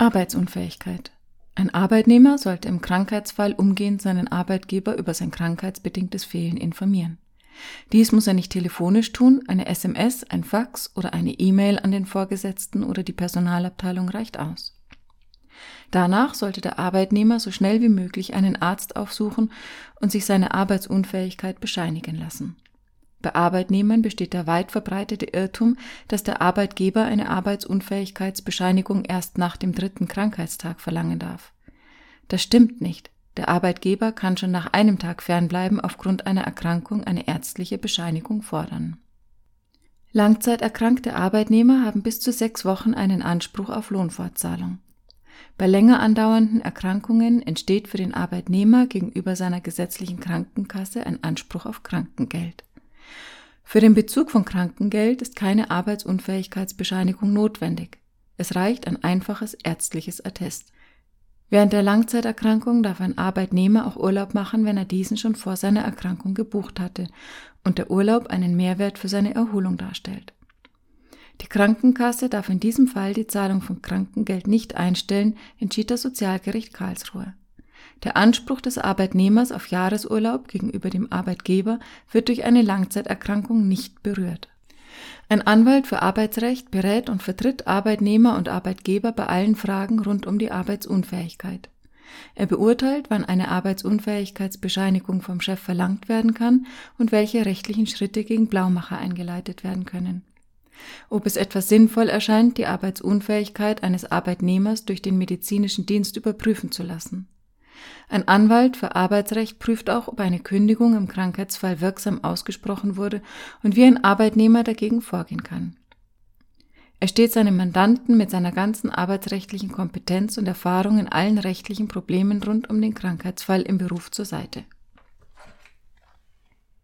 Arbeitsunfähigkeit. Ein Arbeitnehmer sollte im Krankheitsfall umgehend seinen Arbeitgeber über sein krankheitsbedingtes Fehlen informieren. Dies muss er nicht telefonisch tun, eine SMS, ein Fax oder eine E-Mail an den Vorgesetzten oder die Personalabteilung reicht aus. Danach sollte der Arbeitnehmer so schnell wie möglich einen Arzt aufsuchen und sich seine Arbeitsunfähigkeit bescheinigen lassen. Bei Arbeitnehmern besteht der weit verbreitete Irrtum, dass der Arbeitgeber eine Arbeitsunfähigkeitsbescheinigung erst nach dem dritten Krankheitstag verlangen darf. Das stimmt nicht. Der Arbeitgeber kann schon nach einem Tag fernbleiben aufgrund einer Erkrankung eine ärztliche Bescheinigung fordern. Langzeiterkrankte Arbeitnehmer haben bis zu sechs Wochen einen Anspruch auf Lohnfortzahlung. Bei länger andauernden Erkrankungen entsteht für den Arbeitnehmer gegenüber seiner gesetzlichen Krankenkasse ein Anspruch auf Krankengeld. Für den Bezug von Krankengeld ist keine Arbeitsunfähigkeitsbescheinigung notwendig. Es reicht ein einfaches ärztliches Attest. Während der Langzeiterkrankung darf ein Arbeitnehmer auch Urlaub machen, wenn er diesen schon vor seiner Erkrankung gebucht hatte und der Urlaub einen Mehrwert für seine Erholung darstellt. Die Krankenkasse darf in diesem Fall die Zahlung von Krankengeld nicht einstellen, entschied das Sozialgericht Karlsruhe. Der Anspruch des Arbeitnehmers auf Jahresurlaub gegenüber dem Arbeitgeber wird durch eine Langzeiterkrankung nicht berührt. Ein Anwalt für Arbeitsrecht berät und vertritt Arbeitnehmer und Arbeitgeber bei allen Fragen rund um die Arbeitsunfähigkeit. Er beurteilt, wann eine Arbeitsunfähigkeitsbescheinigung vom Chef verlangt werden kann und welche rechtlichen Schritte gegen Blaumacher eingeleitet werden können. Ob es etwas sinnvoll erscheint, die Arbeitsunfähigkeit eines Arbeitnehmers durch den medizinischen Dienst überprüfen zu lassen. Ein Anwalt für Arbeitsrecht prüft auch, ob eine Kündigung im Krankheitsfall wirksam ausgesprochen wurde und wie ein Arbeitnehmer dagegen vorgehen kann. Er steht seinem Mandanten mit seiner ganzen arbeitsrechtlichen Kompetenz und Erfahrung in allen rechtlichen Problemen rund um den Krankheitsfall im Beruf zur Seite.